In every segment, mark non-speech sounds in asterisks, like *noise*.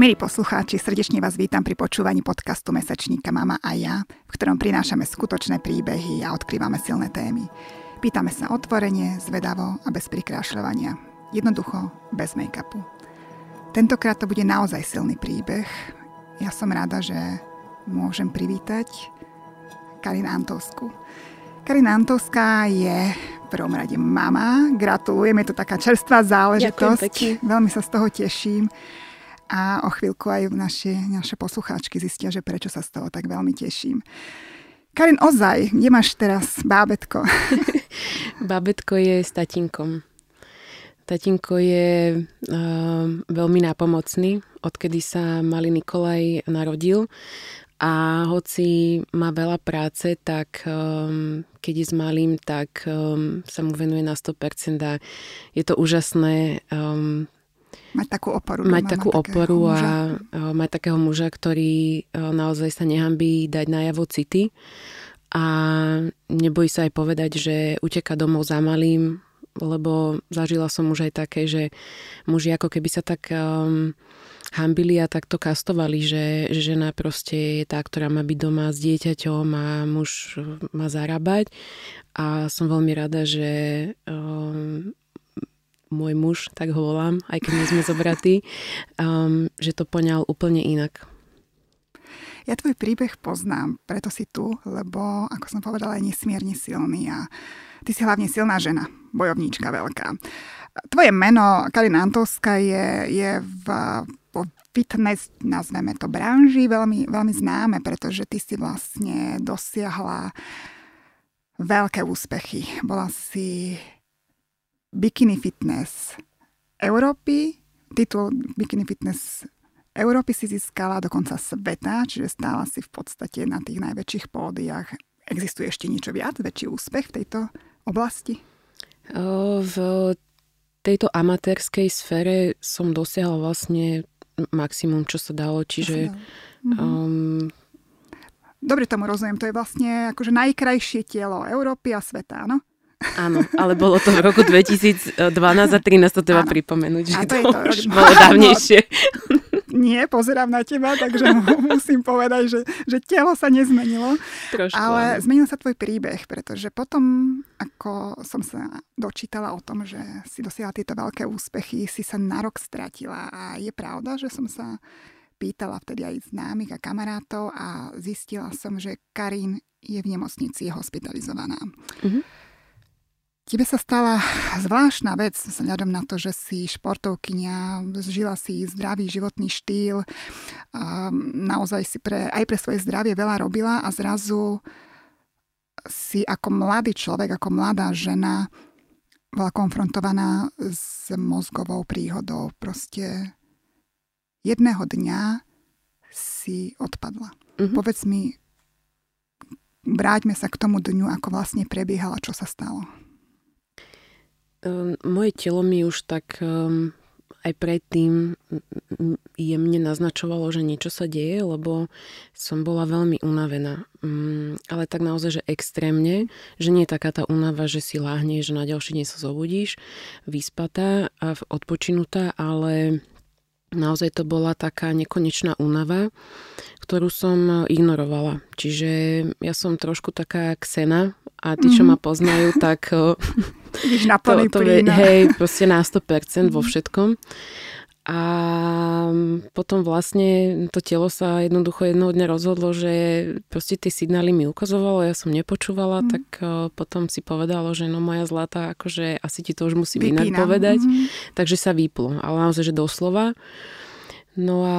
Milí poslucháči, srdečne vás vítam pri počúvaní podcastu Mesačníka Mama a ja, v ktorom prinášame skutočné príbehy a odkrývame silné témy. Pýtame sa otvorenie, zvedavo a bez prikrášľovania. Jednoducho, bez make-upu. Tentokrát to bude naozaj silný príbeh. Ja som rada, že môžem privítať Karin Antovsku. Karina Antovská je v prvom rade mama. Gratulujem, je to taká čerstvá záležitosť. Veľmi sa z toho teším a o chvíľku aj naše, naše poslucháčky zistia, že prečo sa z toho tak veľmi teším. Karin, ozaj, kde máš teraz bábetko? *laughs* bábetko je s tatinkom. Tatinko je uh, veľmi nápomocný, odkedy sa malý Nikolaj narodil a hoci má veľa práce, tak um, keď je s malým, tak um, sa mu venuje na 100% a je to úžasné um, Mať takú oporu. Mať takú oporu a, a mať takého muža, ktorý naozaj sa nehambí dať najavo city a nebojí sa aj povedať, že uteka domov za malým, lebo zažila som už aj také, že muži ako keby sa tak um, hambili a takto kastovali, že, že žena proste je tá, ktorá má byť doma s dieťaťom a muž má zarábať. A som veľmi rada, že um, môj muž, tak ho volám, aj keď nie sme zobratí, um, že to poňal úplne inak. Ja tvoj príbeh poznám, preto si tu, lebo, ako som povedala, je nesmierne silný a ty si hlavne silná žena, bojovníčka veľká. Tvoje meno, Kalina Antovská, je, je v, po fitness, nazveme to, branži veľmi, veľmi známe, pretože ty si vlastne dosiahla veľké úspechy. Bola si Bikini Fitness Európy. Titul Bikini Fitness Európy si získala dokonca sveta, čiže stála si v podstate na tých najväčších pódiach. Existuje ešte niečo viac, väčší úspech v tejto oblasti? V tejto amatérskej sfére som dosiahla vlastne maximum, čo sa dalo, čiže... Mhm. Um, Dobre tomu rozumiem, to je vlastne akože najkrajšie telo Európy a sveta, áno? Áno, ale bolo to v roku 2012 a 2013, to treba pripomenúť, že to, to už no, bolo dávnejšie. *laughs* Nie, pozerám na teba, takže *laughs* musím povedať, že, že telo sa nezmenilo. Trošku, ale áno. zmenil sa tvoj príbeh, pretože potom, ako som sa dočítala o tom, že si dosiahla tieto veľké úspechy, si sa na rok stratila. A je pravda, že som sa pýtala vtedy aj známych a kamarátov a zistila som, že Karin je v nemocnici hospitalizovaná. Mm-hmm. Tebe sa stala zvláštna vec vzhľadom na to, že si športovkynia, žila si zdravý životný štýl, naozaj si pre, aj pre svoje zdravie veľa robila a zrazu si ako mladý človek, ako mladá žena bola konfrontovaná s mozgovou príhodou. Proste jedného dňa si odpadla. Mm-hmm. Povedz mi, vráťme sa k tomu dňu, ako vlastne prebiehala, čo sa stalo. Moje telo mi už tak um, aj predtým jemne naznačovalo, že niečo sa deje, lebo som bola veľmi unavená. Um, ale tak naozaj, že extrémne, že nie je taká tá únava, že si láhne, že na ďalší deň sa zobudíš, vyspatá a odpočinutá, ale naozaj to bola taká nekonečná únava, ktorú som ignorovala. Čiže ja som trošku taká ksena a tí, čo mm-hmm. ma poznajú, tak *laughs* na to, to je, *laughs* hej, proste na 100% vo všetkom. A potom vlastne to telo sa jednoducho jednoho dňa rozhodlo, že proste tie signály mi ukazovalo, ja som nepočúvala, mm. tak potom si povedalo, že no moja zlata, akože asi ti to už musím Vypínam. inak povedať. Mm. Takže sa vyplo, ale naozaj, že doslova. No a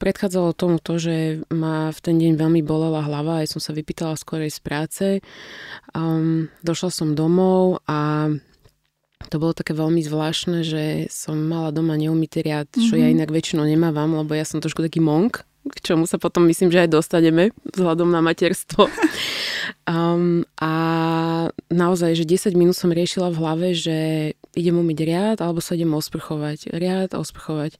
predchádzalo tomu to, že ma v ten deň veľmi bolela hlava, aj som sa vypýtala skorej z práce. Um, došla som domov a to bolo také veľmi zvláštne, že som mala doma neumytý riad, čo mm-hmm. ja mhm. inak väčšinou nemávam, lebo ja som trošku taký monk, k čomu sa potom myslím, že aj dostaneme vzhľadom na materstvo. *laughs* Um, a naozaj, že 10 minút som riešila v hlave, že idem umyť riad alebo sa idem osprchovať. Riad a osprchovať.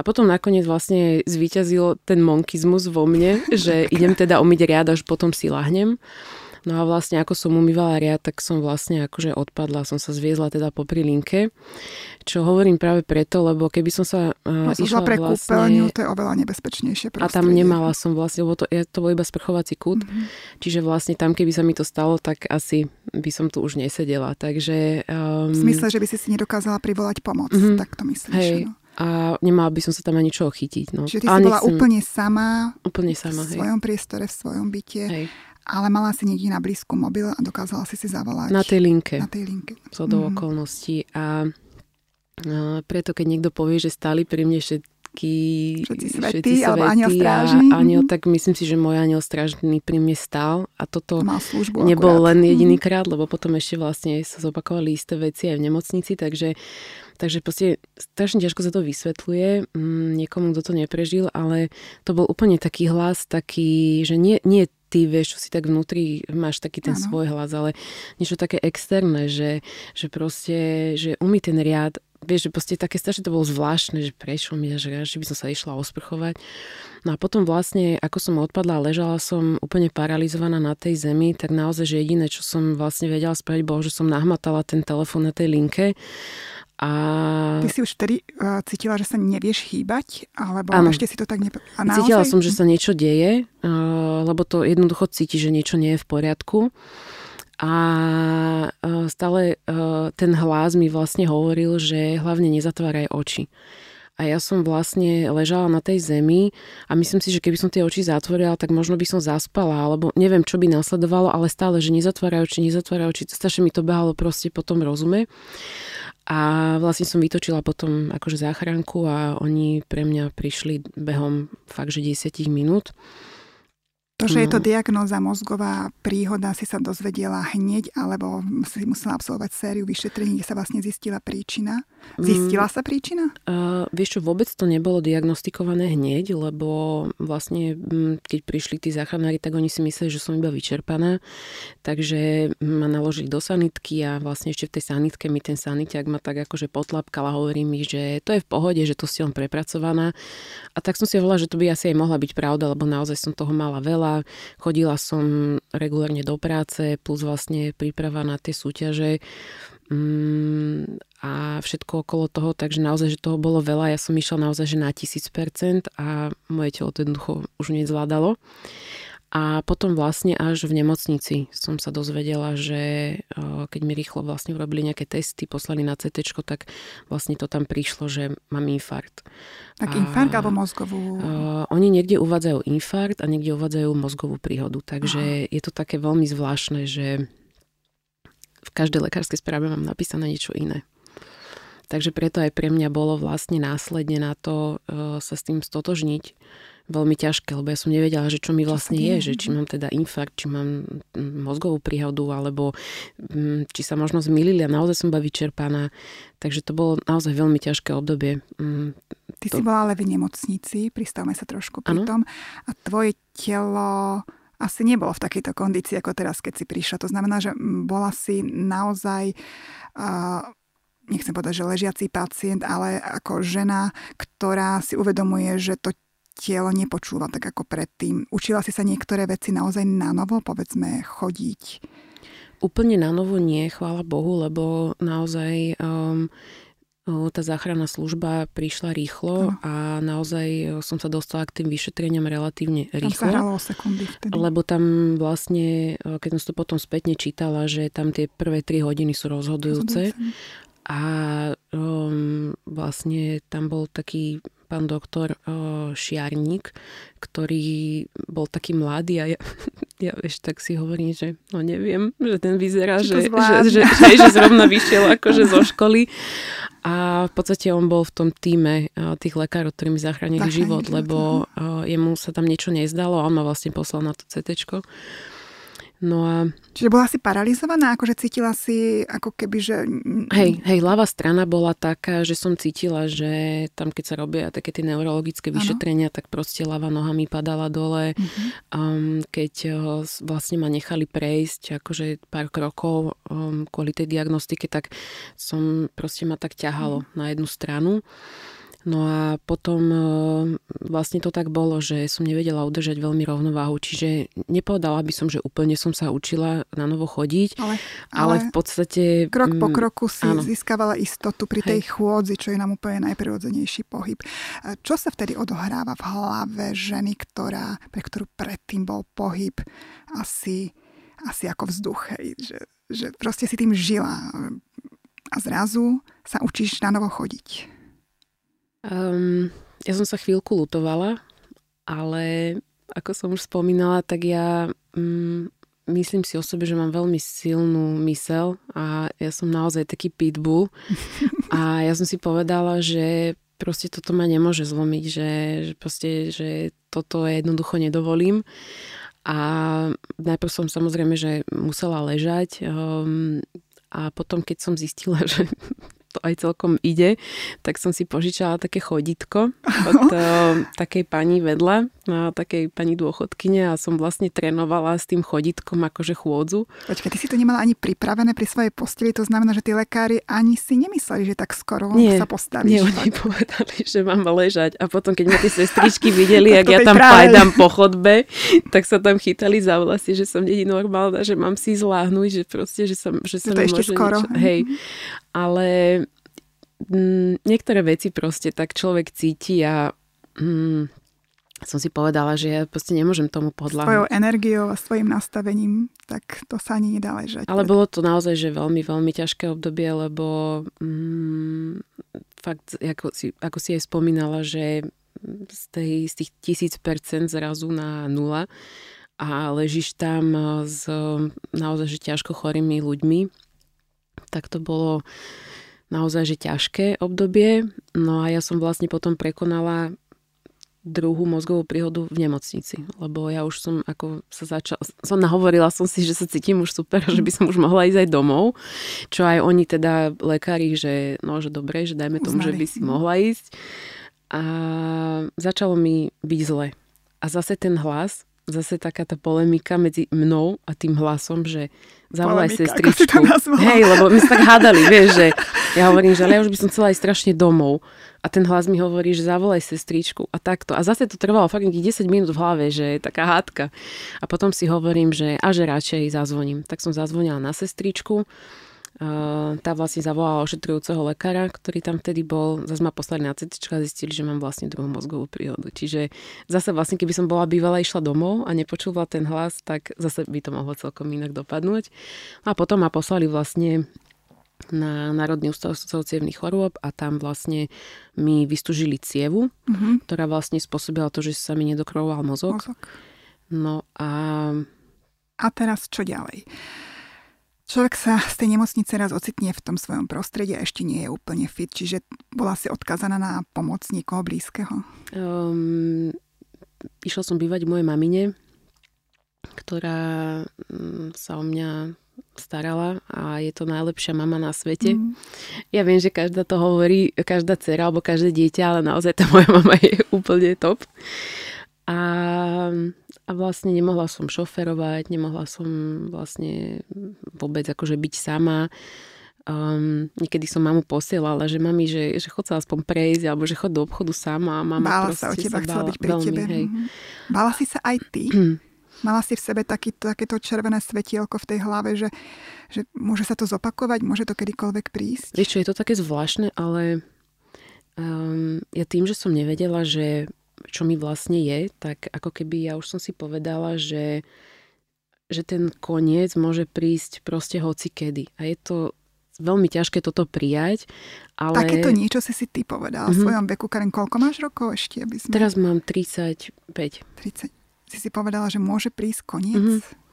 A potom nakoniec vlastne zvíťazil ten monkizmus vo mne, že *laughs* idem teda umyť riad, až potom si lahnem. No a vlastne ako som umývala riad, tak som vlastne akože odpadla, som sa zviezla teda po linke, čo hovorím práve preto, lebo keby som sa uh, no, išla pre vlastne... kúpeľňu, to je oveľa nebezpečnejšie prostredie. A tam nemala som vlastne, lebo to, je, to bol iba sprchovací kút, mm-hmm. čiže vlastne tam, keby sa mi to stalo, tak asi by som tu už nesedela, takže... Um... V smysle, že by si si nedokázala privolať pomoc, mm-hmm. tak to myslíš, Hej. No? A nemala by som sa tam ani čoho chytiť. No. Čiže ty si bola úplne sama, úplne sama v svojom hej. priestore, v svojom byte. Hej ale mala si niekde na blízku mobil a dokázala si si zavolať. Na tej linke. Na tej linke. Co do mm. okolností. A, a preto, keď niekto povie, že stáli pri mne všetky, všetci všetci alebo aniel strážny. A aniel, tak myslím si, že môj aniel strážny pri mne stál. A toto Mal službu nebol akurát. len jediný mm. krát, lebo potom ešte vlastne sa zopakovali isté veci aj v nemocnici, takže Takže proste strašne ťažko sa to vysvetľuje mm, niekomu, kto to neprežil, ale to bol úplne taký hlas, taký, že nie, nie ty vieš, čo si tak vnútri máš taký ten ano. svoj hlas, ale niečo také externé, že, že proste, že umí ten riad, vieš, že proste také strašne to bolo zvláštne, že prečo mi, že, že by som sa išla osprchovať. No a potom vlastne, ako som odpadla, ležala som úplne paralizovaná na tej zemi, tak naozaj, že jediné, čo som vlastne vedela spraviť, bolo, že som nahmatala ten telefón na tej linke a... Ty si už vtedy uh, cítila, že sa nevieš chýbať? Alebo ano. ešte si to tak nepo... A naozaj? Cítila som, že sa niečo deje, uh, lebo to jednoducho cíti, že niečo nie je v poriadku. A uh, stále uh, ten hlas mi vlastne hovoril, že hlavne nezatváraj oči. A ja som vlastne ležala na tej zemi a myslím si, že keby som tie oči zatvorila, tak možno by som zaspala, alebo neviem, čo by následovalo, ale stále, že nezatváraj oči, nezatváraj oči. Strašne mi to behalo proste po tom rozume. A vlastne som vytočila potom akože záchranku a oni pre mňa prišli behom fakt, že 10 minút. To, že je to diagnóza mozgová príhoda, si sa dozvedela hneď, alebo si musela absolvovať sériu vyšetrení, kde sa vlastne zistila príčina? Zistila mm, sa príčina? Uh, vieš čo, vôbec to nebolo diagnostikované hneď, lebo vlastne mm, keď prišli tí záchranári, tak oni si mysleli, že som iba vyčerpaná. Takže ma naložili do sanitky a vlastne ešte v tej sanitke mi ten saniťák ma tak akože potlapkal a hovorí mi, že to je v pohode, že to si len prepracovaná. A tak som si hovorila, že to by asi aj mohla byť pravda, lebo naozaj som toho mala veľa. Chodila som regulárne do práce, plus vlastne príprava na tie súťaže. Mm, a všetko okolo toho, takže naozaj, že toho bolo veľa. Ja som išla naozaj, že na tisíc percent a moje telo to jednoducho už nezvládalo. A potom vlastne až v nemocnici som sa dozvedela, že keď mi rýchlo vlastne urobili nejaké testy, poslali na CT, tak vlastne to tam prišlo, že mám infarkt. Tak infarkt alebo mozgovú? Uh, oni niekde uvádzajú infarkt a niekde uvádzajú mozgovú príhodu. Takže Aha. je to také veľmi zvláštne, že v každej lekárskej správe mám napísané niečo iné. Takže preto aj pre mňa bolo vlastne následne na to uh, sa s tým stotožniť veľmi ťažké, lebo ja som nevedela, že čo mi vlastne je, že či mám teda infarkt, či mám mozgovú príhodu, alebo um, či sa možno zmýlili a naozaj som bola vyčerpaná. Takže to bolo naozaj veľmi ťažké obdobie. Um, Ty to... si bola ale v nemocnici, pristavme sa trošku pri ano? tom, a tvoje telo asi nebolo v takejto kondícii ako teraz, keď si prišla. To znamená, že bola si naozaj, uh, nechcem povedať, že ležiaci pacient, ale ako žena, ktorá si uvedomuje, že to telo nepočúva tak ako predtým. Učila si sa niektoré veci naozaj na novo, povedzme, chodiť? Úplne na novo nie, chvála Bohu, lebo naozaj um, tá záchranná služba prišla rýchlo no. a naozaj som sa dostala k tým vyšetreniam relatívne rýchlo. Tam sa sekundy vtedy. Lebo tam vlastne, keď som to potom spätne čítala, že tam tie prvé 3 hodiny sú rozhodujúce. rozhodujúce. A um, vlastne tam bol taký pán doktor uh, Šiarník, ktorý bol taký mladý a ja, *laughs* ja vieš, tak si hovorím, že no neviem, že ten vyzerá, že, že, že, že, že zrovna vyšiel *laughs* akože zo školy. A v podstate on bol v tom týme uh, tých lekárov, ktorí mi zachránili život, lebo uh, jemu sa tam niečo nezdalo a on ma vlastne poslal na to CT. No a... Čiže bola si paralizovaná, akože cítila si ako keby, že... Hej, hej, ľavá strana bola taká, že som cítila, že tam keď sa robia také tie neurologické vyšetrenia, ano. tak proste ľavá noha mi padala dole. Uh-huh. Um, keď uh, vlastne ma nechali prejsť akože pár krokov um, kvôli tej diagnostike, tak som proste ma tak ťahalo uh-huh. na jednu stranu. No a potom e, vlastne to tak bolo, že som nevedela udržať veľmi rovnováhu, čiže nepovedala by som, že úplne som sa učila na novo chodiť, ale, ale, ale v podstate... Krok po mm, kroku si áno. získavala istotu pri tej Hej. chôdzi, čo je nám úplne najprirodzenejší pohyb. Čo sa vtedy odohráva v hlave ženy, ktorá, pre ktorú predtým bol pohyb asi, asi ako vzduch, hej, že, že proste si tým žila a zrazu sa učíš na novo chodiť? Um, ja som sa chvíľku lutovala, ale ako som už spomínala, tak ja um, myslím si o sebe, že mám veľmi silnú mysel a ja som naozaj taký pitbull *laughs* a ja som si povedala, že proste toto ma nemôže zlomiť, že, že proste, že toto jednoducho nedovolím. A najprv som samozrejme, že musela ležať um, a potom, keď som zistila, *laughs* že to aj celkom ide, tak som si požičala také chodítko od uh, takej pani vedľa, uh, takej pani dôchodkyne a som vlastne trénovala s tým chodítkom akože chôdzu. Počkaj, ty si to nemala ani pripravené pri svojej posteli, to znamená, že tí lekári ani si nemysleli, že tak skoro nie, sa postavíš. Nie, oni *laughs* povedali, že mám ležať a potom, keď ma tie sestričky videli, ak ja tam práve. po chodbe, tak sa tam chytali za vlasy, že som není normálna, že mám si zláhnuť, že proste, že sa, že sa to ešte skoro. Niečo, hej, ale mm, niektoré veci proste tak človek cíti a mm, som si povedala, že ja proste nemôžem tomu podľa. Svojou energiou a svojim nastavením, tak to sa ani nedá ležať. Ale bolo to naozaj, že veľmi, veľmi ťažké obdobie, lebo mm, fakt, ako si, ako si aj spomínala, že z, tej, z tých tisíc percent zrazu na nula a ležíš tam s naozaj že ťažko chorými ľuďmi, tak to bolo naozaj že ťažké obdobie. No a ja som vlastne potom prekonala druhú mozgovú príhodu v nemocnici, lebo ja už som ako sa začala, som nahovorila som si, že sa cítim už super, že by som už mohla ísť aj domov, čo aj oni teda lekári, že no, že dobre, že dajme tomu, Uznali. že by si mohla ísť. A začalo mi byť zle. A zase ten hlas, zase taká tá polemika medzi mnou a tým hlasom, že zavolaj sestričku. Hej, lebo my sa tak hádali, vieš, že ja hovorím, že ale ja už by som chcela ísť strašne domov. A ten hlas mi hovorí, že zavolaj sestričku a takto. A zase to trvalo fakt 10 minút v hlave, že je taká hádka. A potom si hovorím, že a že radšej zazvoním. Tak som zazvonila na sestričku tá vlastne zavolala ošetrujúceho lekára, ktorý tam vtedy bol. Zase ma poslali na CT a zistili, že mám vlastne druhú mozgovú príhodu. Čiže zase vlastne, keby som bola bývala išla domov a nepočúvala ten hlas, tak zase by to mohlo celkom inak dopadnúť. A potom ma poslali vlastne na Národný ústav sociálnych chorôb a tam vlastne mi vystúžili cievu, mm-hmm. ktorá vlastne spôsobila to, že sa mi nedokrovoval mozog. mozog. No a... A teraz čo ďalej? Človek sa z tej nemocnice raz ocitne v tom svojom prostredí a ešte nie je úplne fit, čiže bola si odkazaná na pomoc niekoho blízkeho? Um, išla som bývať mojej mamine, ktorá mm, sa o mňa starala a je to najlepšia mama na svete. Mm. Ja viem, že každá to hovorí, každá dcera alebo každé dieťa, ale naozaj tá moja mama je úplne top. A, a vlastne nemohla som šoferovať, nemohla som vlastne vôbec akože byť sama. Um, niekedy som mamu posielala, že mami, že, že chod sa aspoň prejsť, alebo že chod do obchodu sama. Mama bála sa o teba, sa chcela byť pri veľmi, tebe. Hej. Mm-hmm. Bála si sa aj ty? *clears throat* Mala si v sebe taký, takéto červené svetielko v tej hlave, že, že môže sa to zopakovať, môže to kedykoľvek prísť? Vieš čo, je to také zvláštne, ale um, ja tým, že som nevedela, že čo mi vlastne je, tak ako keby ja už som si povedala, že, že ten koniec môže prísť proste hoci kedy. A je to veľmi ťažké toto prijať, ale... Takéto niečo si si ty povedala mm-hmm. v svojom veku. Karen, koľko máš rokov ešte? Aby sme... Teraz mám 35. 30. Si si povedala, že môže prísť koniec? Mm-hmm.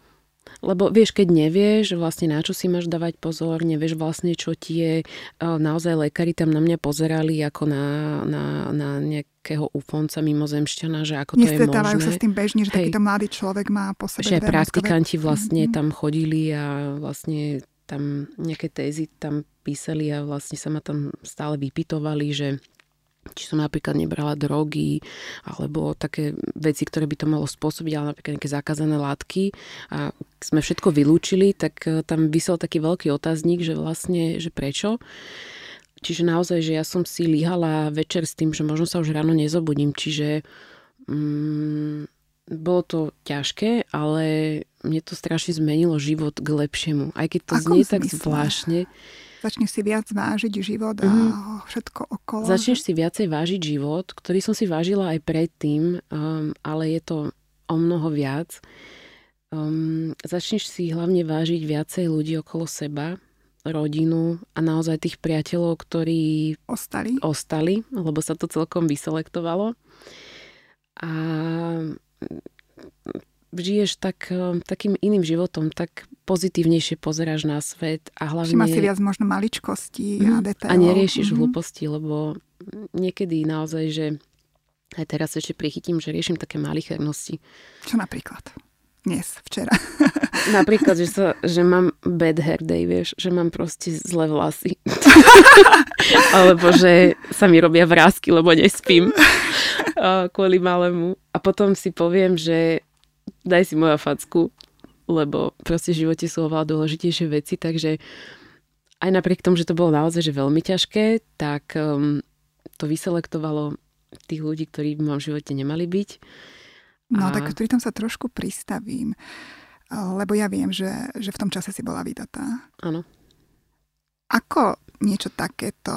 Lebo vieš, keď nevieš vlastne na čo si máš dávať pozor, nevieš vlastne čo ti je, naozaj lekári tam na mňa pozerali ako na, na, na nejakého ufonca mimozemšťana, že ako to je možné. sa s tým bežne, že Hej. takýto mladý človek má po sebe Že praktikanti vlastne mm-hmm. tam chodili a vlastne tam nejaké tézy tam písali a vlastne sa ma tam stále vypitovali, že či som napríklad nebrala drogy alebo také veci, ktoré by to malo spôsobiť, ale napríklad nejaké zakázané látky a sme všetko vylúčili, tak e, tam vysel taký veľký otáznik, že vlastne, že prečo. čiže naozaj, že ja som si líhala večer s tým, že možno sa už ráno nezobudím, čiže mm, bolo to ťažké, ale mne to strašne zmenilo život k lepšiemu. Aj keď to Ako znie tak zvláštne. Začneš si viac vážiť život a mm. všetko okolo. Začneš si viacej vážiť život, ktorý som si vážila aj predtým, um, ale je to o mnoho viac. Um, začneš si hlavne vážiť viacej ľudí okolo seba, rodinu a naozaj tých priateľov, ktorí ostali, ostali lebo sa to celkom vyselektovalo. A žiješ tak, eh, takým iným životom, tak pozitívnejšie pozeráš na svet a hlavne... Všimá si viac možno maličkostí mm, a detailov. A neriešiš mm-hmm. hlúposti, lebo niekedy naozaj, že aj teraz ešte prichytím, že riešim také malichernosti. Čo napríklad? Dnes, včera. *laughs* Napríklad, že, sa, že mám bad hair day, vieš, že mám proste zlé vlasy. *laughs* Alebo že sa mi robia vrázky, lebo nespím *laughs* kvôli malému. A potom si poviem, že daj si moja facku, lebo proste v živote sú oveľa dôležitejšie veci, takže aj napriek tomu, že to bolo naozaj že veľmi ťažké, tak um, to vyselektovalo tých ľudí, ktorí v mojom živote nemali byť. No a... tak pri tom sa trošku pristavím, lebo ja viem, že, že v tom čase si bola vydatá. Áno. Ako niečo takéto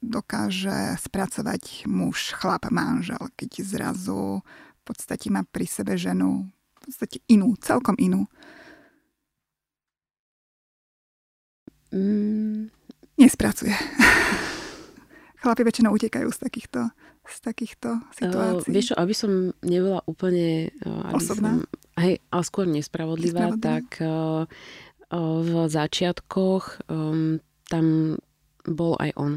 dokáže spracovať muž, chlap, manžel, keď zrazu v podstate má pri sebe ženu podstate inú, celkom inú. Mm. Nespracuje. *laughs* Chlapi väčšinou utekajú z takýchto, z takýchto situácií. Uh, vieš čo, aby som nebola úplne... Uh, Osobná? Som, hej, ale skôr nespravodlivá, nespravodlivá. tak uh, uh, v začiatkoch um, tam bol aj on.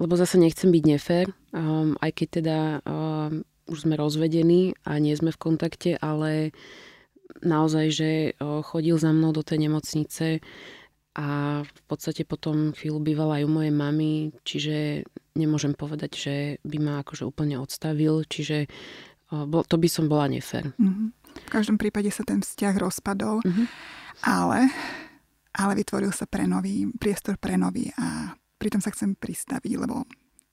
Lebo zase nechcem byť nefér, um, aj keď teda um, už sme rozvedení a nie sme v kontakte, ale naozaj, že chodil za mnou do tej nemocnice a v podstate potom chvíľu bývala aj u mojej mamy, čiže nemôžem povedať, že by ma akože úplne odstavil, čiže to by som bola nefér. Mm-hmm. V každom prípade sa ten vzťah rozpadol, mm-hmm. ale, ale vytvoril sa pre nový, priestor pre nový a pritom sa chcem pristaviť, lebo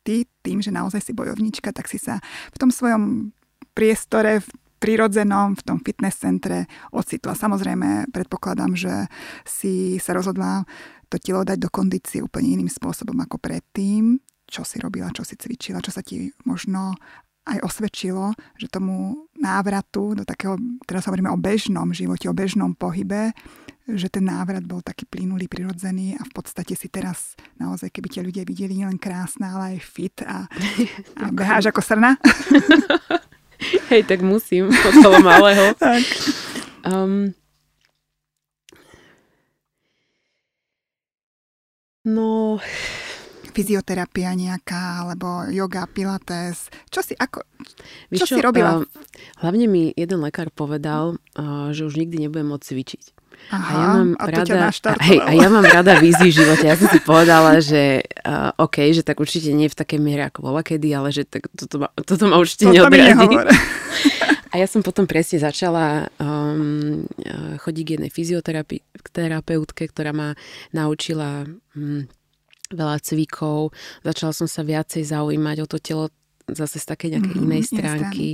ty tým, že naozaj si bojovnička, tak si sa v tom svojom priestore, v prirodzenom, v tom fitness centre ocitla. Samozrejme, predpokladám, že si sa rozhodla to telo dať do kondície úplne iným spôsobom ako predtým. Čo si robila, čo si cvičila, čo sa ti možno aj osvedčilo, že tomu návratu do takého, teraz hovoríme o bežnom živote, o bežnom pohybe, že ten návrat bol taký plynulý, prirodzený a v podstate si teraz naozaj, keby tie ľudia videli nielen krásna, ale aj fit a, *laughs* a beháš ako srna. *laughs* Hej, tak musím, od toho malého. *laughs* tak. Um, no, fyzioterapia nejaká, alebo yoga, pilates. Čo si, ako, čo, čo si robila? Uh, hlavne mi jeden lekár povedal, uh, že už nikdy nebudem môcť cvičiť. Aha, a ja mám a rada, hej, a ja mám rada vízy v živote. Ja som si povedala, že uh, OK, že tak určite nie v takej miere ako bola kedy, ale že tak toto, ma, toto ma určite to neodradí. *laughs* a ja som potom presne začala um, chodiť k jednej fyzioterapeutke, ktorá ma naučila um, veľa cvikov. Začala som sa viacej zaujímať o to telo zase z takej nejakej mm-hmm, inej stránky.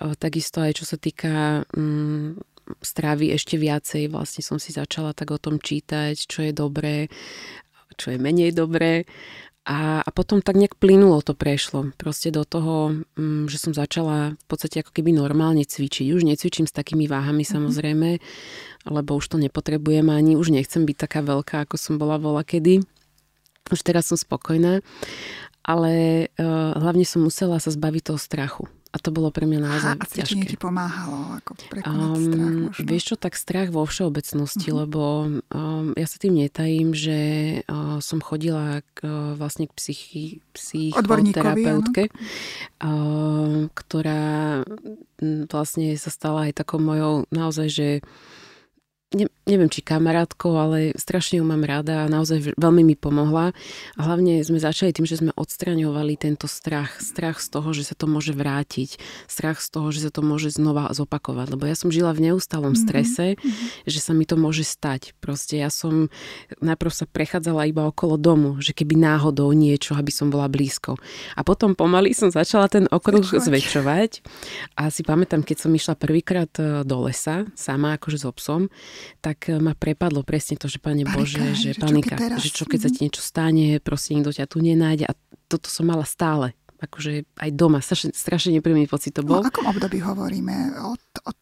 O, takisto aj čo sa týka um, stravy ešte viacej vlastne som si začala tak o tom čítať, čo je dobré, čo je menej dobré. A, a potom tak nejak plynulo to prešlo. Proste do toho, um, že som začala v podstate ako keby normálne cvičiť. Už necvičím s takými váhami mm-hmm. samozrejme, lebo už to nepotrebujem ani, už nechcem byť taká veľká, ako som bola vola kedy. Už teraz som spokojná, ale uh, hlavne som musela sa zbaviť toho strachu. A to bolo pre mňa naozaj Aha, a ťažké. ti pomáhalo ako prekonať um, strach možno? Vieš čo, tak strach vo všeobecnosti, uh-huh. lebo um, ja sa tým netajím, že uh, som chodila k, uh, vlastne k psychi, psychoterapeutke, uh, ktorá vlastne sa stala aj takou mojou naozaj, že ne, neviem či kamarátkou, ale strašne ju mám rada a naozaj veľmi mi pomohla. A hlavne sme začali tým, že sme odstraňovali tento strach. Strach z toho, že sa to môže vrátiť. Strach z toho, že sa to môže znova zopakovať. Lebo ja som žila v neustálom mhm, strese, mm-hmm. že sa mi to môže stať. Proste ja som najprv sa prechádzala iba okolo domu, že keby náhodou niečo, aby som bola blízko. A potom pomaly som začala ten okruh zväčšovať. zväčšovať. A si pamätám, keď som išla prvýkrát e, do lesa, sama akože so psom, tak e, ma prepadlo presne to, že Pane panika, Bože, že, že panika, čo že čo keď sa ti niečo stane, proste nikto ťa tu nenájde. A toto som mala stále akože aj doma. Strašne, strašne nepríjemný pocit to bol. No, akom období hovoríme? Od, od,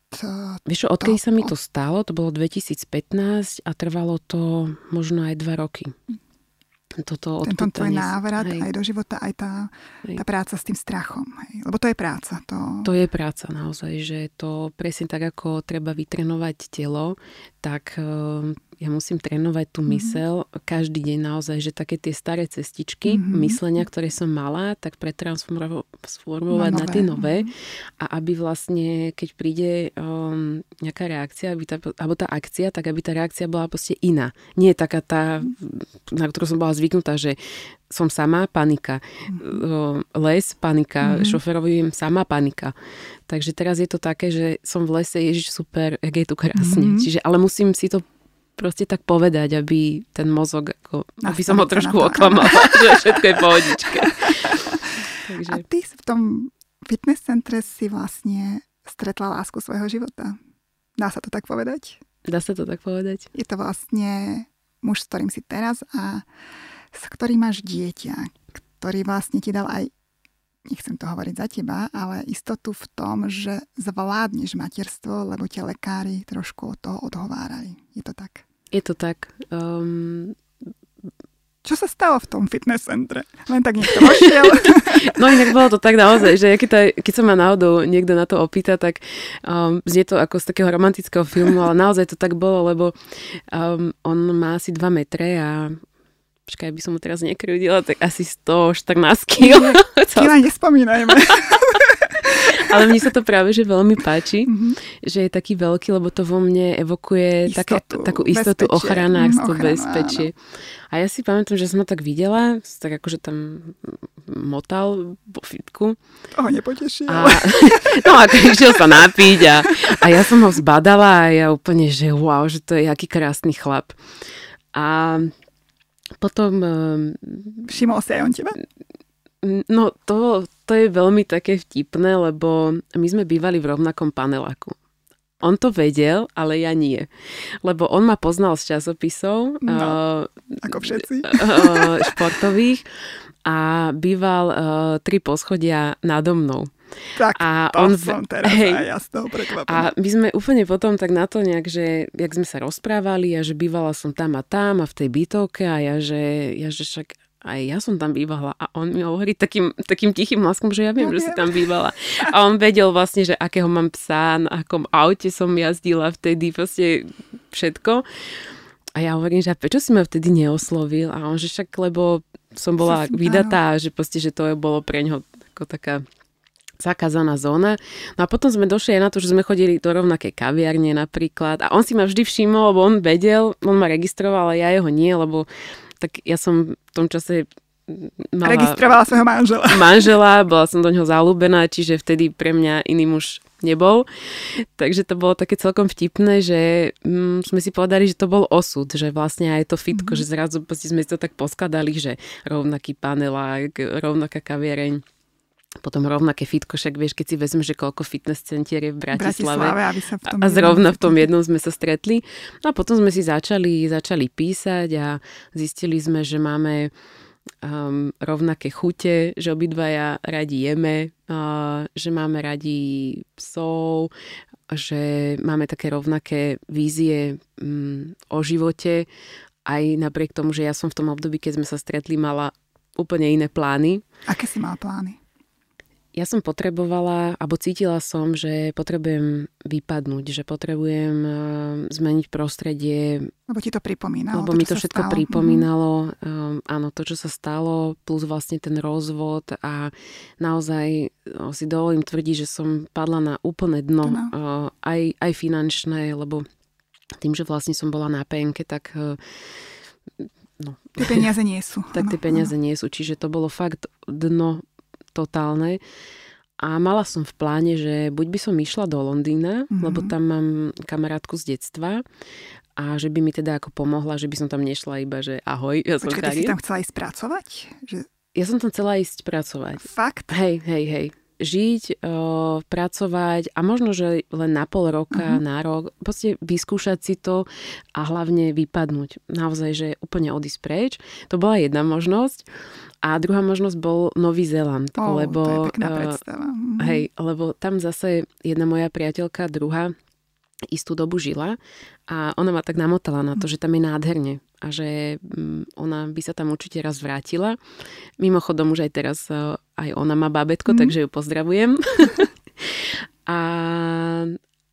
Vieš, odkedy sa mi to stalo, to bolo 2015 a trvalo to možno aj dva roky. Hm toto Tento tvoj návrat hej. aj do života, aj tá, tá práca s tým strachom. Hej. Lebo to je práca. To... to je práca naozaj, že to presne tak, ako treba vytrenovať telo, tak ja musím trénovať tú mhm. mysel mm-hmm. každý deň naozaj, že také tie staré cestičky mm-hmm. myslenia, ktoré som mala, tak pretransformovať na, na tie nové mm-hmm. a aby vlastne, keď príde um, nejaká reakcia, aby tá, alebo tá akcia, tak aby tá reakcia bola proste iná. Nie taká tá, na ktorú som bola zvyknutá, že som sama, panika. Mm-hmm. Les, panika. Mm-hmm. Šoferovujem sama, panika. Takže teraz je to také, že som v lese, ježiš, super, jak je tu krásne. Mm-hmm. Čiže, ale musím si to proste tak povedať, aby ten mozog, ako, aby som ho trošku oklamala, *laughs* že všetko je pohodičke. *laughs* Takže... A ty v tom fitness centre si vlastne stretla lásku svojho života. Dá sa to tak povedať? Dá sa to tak povedať. Je to vlastne muž, s ktorým si teraz a s ktorým máš dieťa, ktorý vlastne ti dal aj nechcem to hovoriť za teba, ale istotu v tom, že zvládneš materstvo, lebo ťa lekári trošku od toho odhovárali. Je to tak? Je to tak. Um... Čo sa stalo v tom fitness centre? Len tak niekto vošiel. *laughs* no inak bolo to tak naozaj, že keď, to, keď sa ma náhodou niekto na to opýta, tak um, znie to ako z takého romantického filmu, ale naozaj to tak bolo, lebo um, on má asi 2 metre a počkaj, by som mu teraz nekrudila, tak asi 114 kg. Kila nespomínajme. *laughs* Ale mne sa to práve že veľmi páči, mm-hmm. že je taký veľký, lebo to vo mne evokuje také, takú istotu, bezpečie. ochrana, mm, ochrana, bezpečie. Áno. A ja si pamätám, že som ho tak videla, tak akože tam motal vo fitku. Toho nepotešil. A, *laughs* no ako išiel sa napiť a, a ja som ho zbadala a ja úplne, že wow, že to je aký krásny chlap. A potom... Ehm, Všimol si aj on teba? No to, to je veľmi také vtipné, lebo my sme bývali v rovnakom paneláku. On to vedel, ale ja nie. Lebo on ma poznal z časopisov. No, uh, ako všetci. Uh, *laughs* športových. A býval uh, tri poschodia nado mnou. Tak a to on, som teraz hej, aj ja z toho prekvapená. A my sme úplne potom tak na to nejak, že jak sme sa rozprávali a že bývala som tam a tam a v tej bytovke a ja, že, ja, že však aj ja som tam bývala a on mi hovorí takým, takým tichým hlaskom, že ja viem, ja že si tam bývala. A on vedel vlastne, že akého mám psa, na akom aute som jazdila vtedy, proste všetko. A ja hovorím, že prečo si ma vtedy neoslovil? A on, že však, lebo som bola vydatá, že proste, že to bolo pre ňoho ako taká zakázaná zóna. No a potom sme došli aj na to, že sme chodili do rovnakej kaviarne napríklad a on si ma vždy všimol, lebo on vedel, on ma registroval, ale ja jeho nie, lebo tak ja som v tom čase mala... Registrovala svojho manžela. *laughs* Manžela, bola som do neho zalúbená, čiže vtedy pre mňa iný muž nebol. Takže to bolo také celkom vtipné, že mm, sme si povedali, že to bol osud, že vlastne aj to fitko, mm-hmm. že zrazu sme si to tak poskladali, že rovnaký panelák, rovnaká kaviareň potom rovnaké fitko, však vieš, keď si vezme, že koľko fitness centier je v Bratislave, Bratislave aby sa v tom a zrovna v tom jednom sme sa stretli. No a potom sme si začali, začali písať a zistili sme, že máme um, rovnaké chute, že obidvaja radi jeme, uh, že máme radi psov, že máme také rovnaké vízie um, o živote, aj napriek tomu, že ja som v tom období, keď sme sa stretli, mala úplne iné plány. Aké si mala plány? Ja som potrebovala, alebo cítila som, že potrebujem vypadnúť, že potrebujem uh, zmeniť prostredie. Lebo ti to pripomínalo. Lebo to, mi to všetko stalo. pripomínalo. Um, áno, to, čo sa stalo, plus vlastne ten rozvod a naozaj uh, si dovolím tvrdiť, že som padla na úplné dno, no. uh, aj, aj finančné, lebo tým, že vlastne som bola na penke, tak no. Tie peniaze nie sú. tak tie peniaze nie sú. Čiže to bolo fakt dno totálne. A mala som v pláne, že buď by som išla do Londýna, mm-hmm. lebo tam mám kamarátku z detstva a že by mi teda ako pomohla, že by som tam nešla iba, že ahoj, ja som Počkej, si tam chcela ísť pracovať? Že... Ja som tam chcela ísť pracovať. Fakt? Hej, hej, hej žiť, o, pracovať a možno, že len na pol roka, uh-huh. na rok, proste vyskúšať si to a hlavne vypadnúť. Naozaj, že úplne odísť preč. To bola jedna možnosť. A druhá možnosť bol Nový Zéland, oh, lebo... To je pekná predstava. Uh, hej, lebo tam zase jedna moja priateľka, druhá, istú dobu žila a ona ma tak namotala na to, že tam je nádherne a že mm, ona by sa tam určite raz vrátila. Mimochodom už aj teraz e, aj ona má babetko, mm. takže ju pozdravujem. *laughs* a,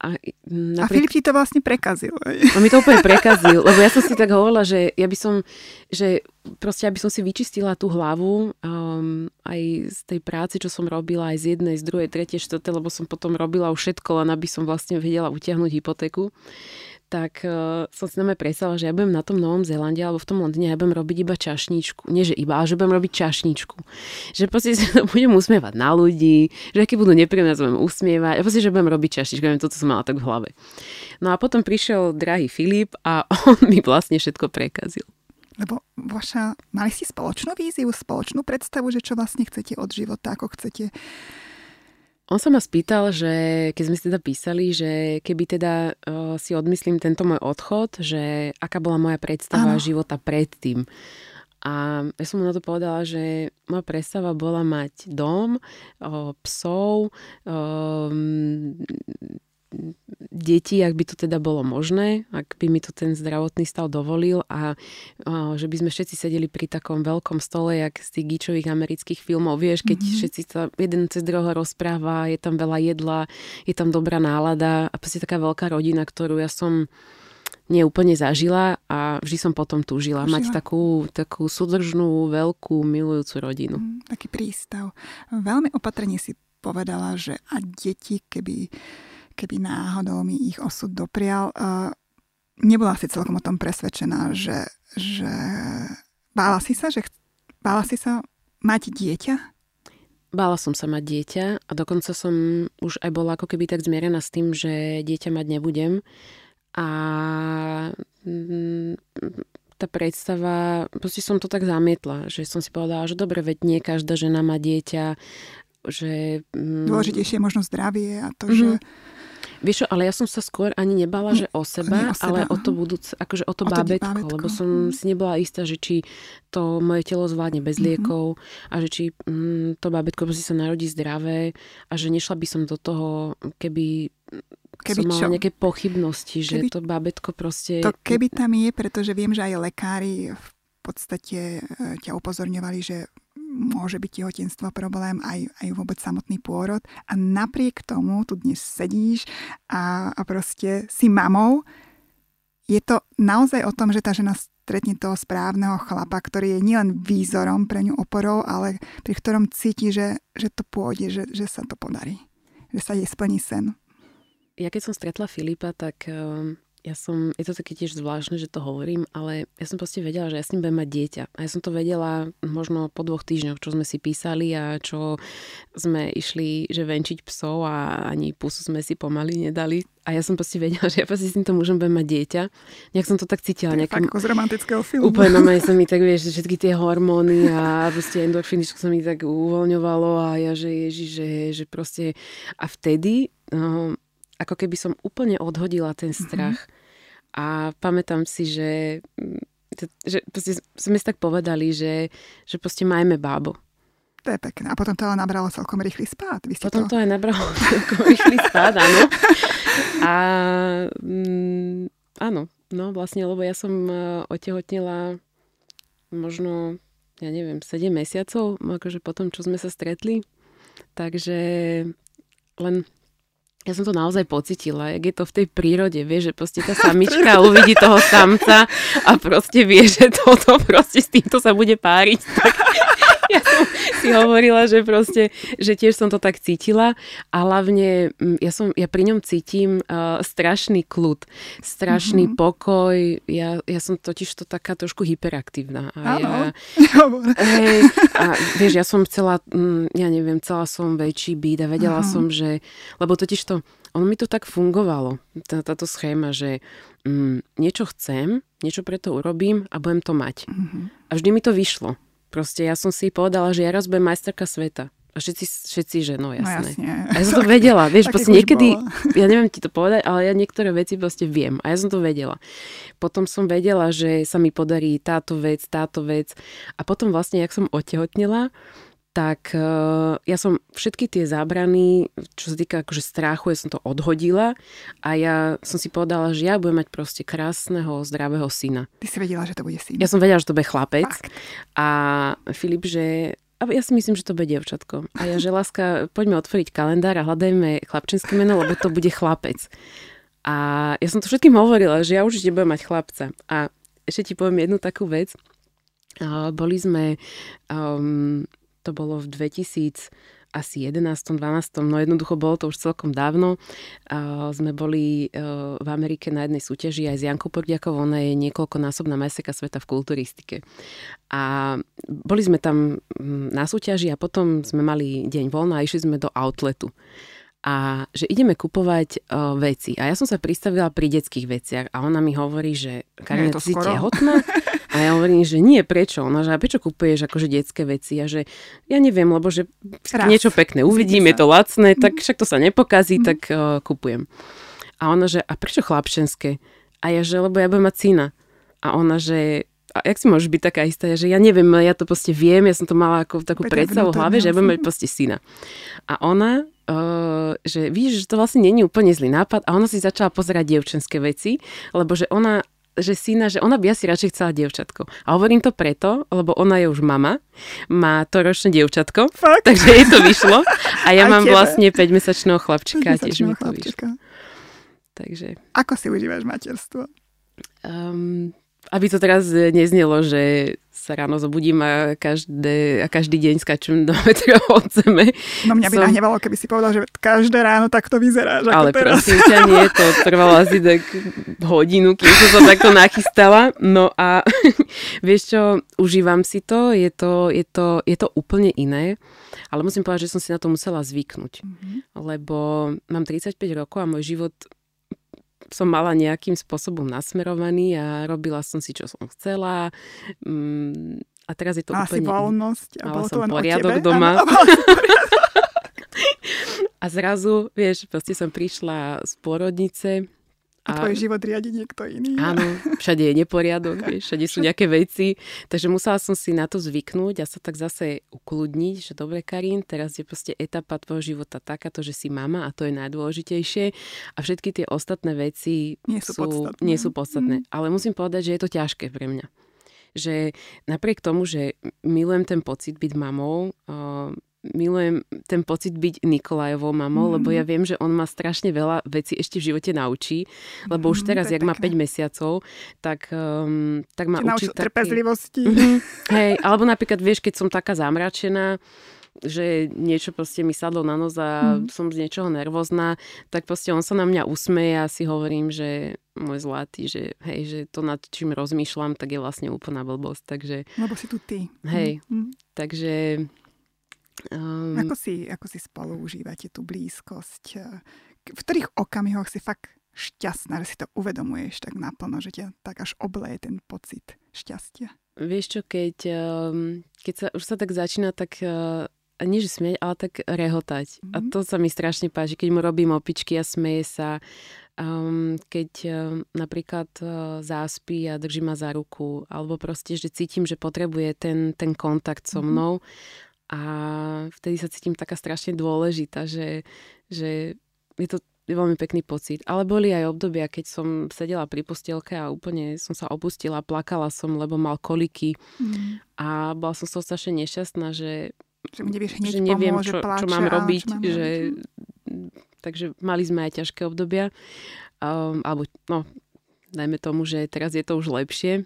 a, napriek... a Filip ti to vlastne prekazil. A mi to úplne prekazil, lebo ja som si tak hovorila, že ja by som, že proste aby som si vyčistila tú hlavu um, aj z tej práce, čo som robila, aj z jednej, z druhej, tretej, štvrtej, lebo som potom robila už všetko, len aby som vlastne vedela utiahnuť hypotéku tak uh, som si na predstavila, že ja budem na tom Novom Zélande alebo v tom Londýne ja budem robiť iba čašničku. Nie, že iba, ale že budem robiť čašničku. Že proste sa *laughs* budem usmievať na ľudí, že aké budú nepríjemné, sa budem usmievať. A proste, že budem robiť čašničku. Neviem, toto som mala tak v hlave. No a potom prišiel drahý Filip a *laughs* on mi vlastne všetko prekazil. Lebo vaša, mali ste spoločnú víziu, spoločnú predstavu, že čo vlastne chcete od života, ako chcete on sa ma spýtal, že keď sme si teda písali, že keby teda uh, si odmyslím tento môj odchod, že aká bola moja predstava ano. života predtým. A ja som mu na to povedala, že moja predstava bola mať dom, uh, psov, uh, deti, ak by to teda bolo možné, ak by mi to ten zdravotný stav dovolil a, a že by sme všetci sedeli pri takom veľkom stole, jak z tých gíčových amerických filmov, vieš, keď mm-hmm. všetci sa jeden cez druhého rozpráva, je tam veľa jedla, je tam dobrá nálada a proste taká veľká rodina, ktorú ja som neúplne zažila a vždy som potom túžila Žila. mať takú, takú súdržnú, veľkú, milujúcu rodinu. Mm, taký prístav. Veľmi opatrne si povedala, že a deti, keby keby náhodou mi ich osud doprial. Nebola si celkom o tom presvedčená, že, že bála si sa, že bála si sa mať dieťa? Bála som sa mať dieťa a dokonca som už aj bola ako keby tak zmierená s tým, že dieťa mať nebudem. A mm, tá predstava, proste som to tak zamietla, že som si povedala, že dobre, veď nie každá žena má dieťa, že... Mm, Dôležitejšie je možno zdravie a to, mm-hmm. že Vieš čo, ale ja som sa skôr ani nebala, že o seba, o seba ale o to budúce, akože o to, o bábetko, bábetko, lebo som si nebola istá, že či to moje telo zvládne bez mm-hmm. liekov a že či mm, to bábetko proste sa narodí zdravé a že nešla by som do toho, keby keby som mala čo? nejaké pochybnosti, že keby, to bábetko proste... To keby tam je, pretože viem, že aj lekári v podstate e, ťa upozorňovali, že môže byť tehotenstvo problém, aj, aj vôbec samotný pôrod. A napriek tomu tu dnes sedíš a, a proste si mamou. Je to naozaj o tom, že tá žena stretne toho správneho chlapa, ktorý je nielen výzorom pre ňu oporou, ale pri ktorom cíti, že, že to pôjde, že, že sa to podarí. Že sa jej splní sen. Ja keď som stretla Filipa, tak um ja som, je to také tiež zvláštne, že to hovorím, ale ja som proste vedela, že ja s ním budem mať dieťa. A ja som to vedela možno po dvoch týždňoch, čo sme si písali a čo sme išli, že venčiť psov a ani pusu sme si pomaly nedali. A ja som proste vedela, *laughs* že ja proste s týmto mužom budem mať dieťa. Nejak som to tak cítila. Nejakým, ako z romantického filmu. Úplne *laughs* normálne sa mi tak, vieš, všetky tie hormóny a proste endorfiny, čo sa mi tak uvoľňovalo a ja, že ježi, že, že proste... A vtedy... No, ako keby som úplne odhodila ten mhm. strach. Mm-hmm. A pamätám si, že, že sme si tak povedali, že, že proste majme bábo. To je pekné. A potom to ale nabralo celkom rýchly spád. Vy ste potom to... to aj nabralo *laughs* celkom rýchly spád, áno. *laughs* A mm, áno, no vlastne, lebo ja som e, otehotnila možno, ja neviem, 7 mesiacov, akože potom, čo sme sa stretli. Takže len ja som to naozaj pocitila, jak je to v tej prírode, vieš, že proste tá *laughs* samička uvidí toho samca a proste vie, že toto proste s týmto sa bude páriť, tak *laughs* ja som si hovorila, že proste, že tiež som to tak cítila a hlavne mm, ja, som, ja pri ňom cítim uh, strašný kľud, strašný mm-hmm. pokoj. Ja, ja som totiž to taká trošku hyperaktívna. A Áno. ja, *laughs* hej, a vieš, ja som chcela, mm, ja neviem, chcela som väčší byt a vedela uh-huh. som, že, lebo totiž to, ono mi to tak fungovalo, tá, táto schéma, že mm, niečo chcem, niečo preto urobím a budem to mať. Uh-huh. A vždy mi to vyšlo. Proste ja som si povedala, že ja raz budem majsterka sveta. A všetci, všetci že no jasné. No jasne. A ja som to *laughs* vedela, vieš, proste niekedy, bola. *laughs* ja neviem ti to povedať, ale ja niektoré veci proste viem. A ja som to vedela. Potom som vedela, že sa mi podarí táto vec, táto vec. A potom vlastne, jak som otehotnila, tak uh, ja som všetky tie zábrany, čo sa týka akože strachu, ja som to odhodila a ja som si povedala, že ja budem mať proste krásneho, zdravého syna. Ty si vedela, že to bude syn. Ja som vedela, že to bude chlapec. Fakt. A Filip, že a ja si myslím, že to bude dievčatko. A ja, že *laughs* láska, poďme otvoriť kalendár a hľadajme chlapčenské meno, lebo to bude chlapec. A ja som to všetkým hovorila, že ja určite budem mať chlapca. A ešte ti poviem jednu takú vec. Boli sme um, to bolo v 2000 asi 11. 12. no jednoducho bolo to už celkom dávno. Uh, sme boli uh, v Amerike na jednej súťaži aj s Jankou Pordiakovou, ona je niekoľkonásobná majsterka sveta v kulturistike. A boli sme tam na súťaži a potom sme mali deň voľna a išli sme do outletu a že ideme kupovať uh, veci. A ja som sa pristavila pri detských veciach a ona mi hovorí, že Karina, ty si tehotná? *laughs* A ja hovorím, že nie, prečo? Ona, že a prečo kupuješ akože detské veci? A že ja neviem, lebo že Raz. niečo pekné uvidím, je to lacné, tak však to sa nepokazí, mm. tak uh, kupujem. A ona, že a prečo chlapčenské? A ja, že lebo ja budem mať syna. A ona, že a jak si môžeš byť taká istá, že ja neviem, ja to proste viem, ja som to mala ako takú predstavu v hlave, že ja budem mať proste syna. A ona uh, že víš, že to vlastne není úplne zlý nápad a ona si začala pozerať dievčenské veci, lebo že ona že syna, že ona by asi radšej chcela dievčatko. A hovorím to preto, lebo ona je už mama, má to ročné dievčatko, Fakt? takže jej to vyšlo. A ja *laughs* Aj mám tebe. vlastne 5-mesačného chlapčika, 5 tiež mi to chlapčika. vyšlo. Takže... Ako si užívaš materstvo? Um, aby to teraz neznelo, že sa ráno zobudím a, každé, a každý deň skačem do *laughs* metra od zeme. No mňa by Som... nahnevalo, keby si povedal, že každé ráno takto vyzeráš. Ale teraz. prosím ťa, nie, *laughs* to trvalo asi tak hodinu, kým som sa takto nachystala. No a *laughs* vieš čo, užívam si to, je to, je to, je to úplne iné. Ale musím povedať, že som si na to musela zvyknúť. Mm-hmm. Lebo mám 35 rokov a môj život som mala nejakým spôsobom nasmerovaný a robila som si, čo som chcela. Mm, a teraz je to Mala úplne... voľnosť a mala som to poriadok tebe. doma. Ano, *laughs* a zrazu, vieš, proste som prišla z porodnice a tvoj život riadi niekto iný. Áno, všade je neporiadok, *laughs* všade sú nejaké veci. Takže musela som si na to zvyknúť a sa tak zase ukludniť, že dobre Karin, teraz je proste etapa tvojho života takáto, že si mama a to je najdôležitejšie. A všetky tie ostatné veci nie sú, sú podstatné. Nie sú podstatné. Mm. Ale musím povedať, že je to ťažké pre mňa. Že napriek tomu, že milujem ten pocit byť mamou, milujem ten pocit byť Nikolajovou mamou, mm. lebo ja viem, že on ma strašne veľa vecí ešte v živote naučí, lebo mm, už teraz, jak má 5 mesiacov, tak, um, tak ma učí taký... trpezlivosti. Mm-hmm. Hej, alebo napríklad, vieš, keď som taká zamračená, že niečo proste mi sadlo na nos a mm. som z niečoho nervózna, tak proste on sa na mňa usmeje a si hovorím, že môj zlatý, že hej, že to nad čím rozmýšľam, tak je vlastne úplná blbosť, takže... Lebo si tu ty. Hej, mm. takže Um, ako, si, ako si spolu užívate tú blízkosť? V ktorých okamihoch si fakt šťastná, že si to uvedomuješ tak naplno, že ťa tak až obleje ten pocit šťastia? Vieš čo, keď, um, keď sa, už sa tak začína tak uh, nie že smieť, ale tak rehotať. Mm-hmm. A mhm. to sa mi strašne páči, keď mu robím opičky a smeje sa. Um, keď um, napríklad uh, záspí a drží ma za ruku, alebo proste, že cítim, že potrebuje ten, ten kontakt so mhm. mnou. Mm-hmm a vtedy sa cítim taká strašne dôležitá, že, že je to veľmi pekný pocit. Ale boli aj obdobia, keď som sedela pri postielke a úplne som sa opustila, plakala som, lebo mal koliky mm. a bola som so strašne nešťastná, že, že, nevieš hneď že neviem, pomôže, čo, pláče, čo mám robiť. Čo mám že, takže mali sme aj ťažké obdobia. Um, alebo, no, dajme tomu, že teraz je to už lepšie.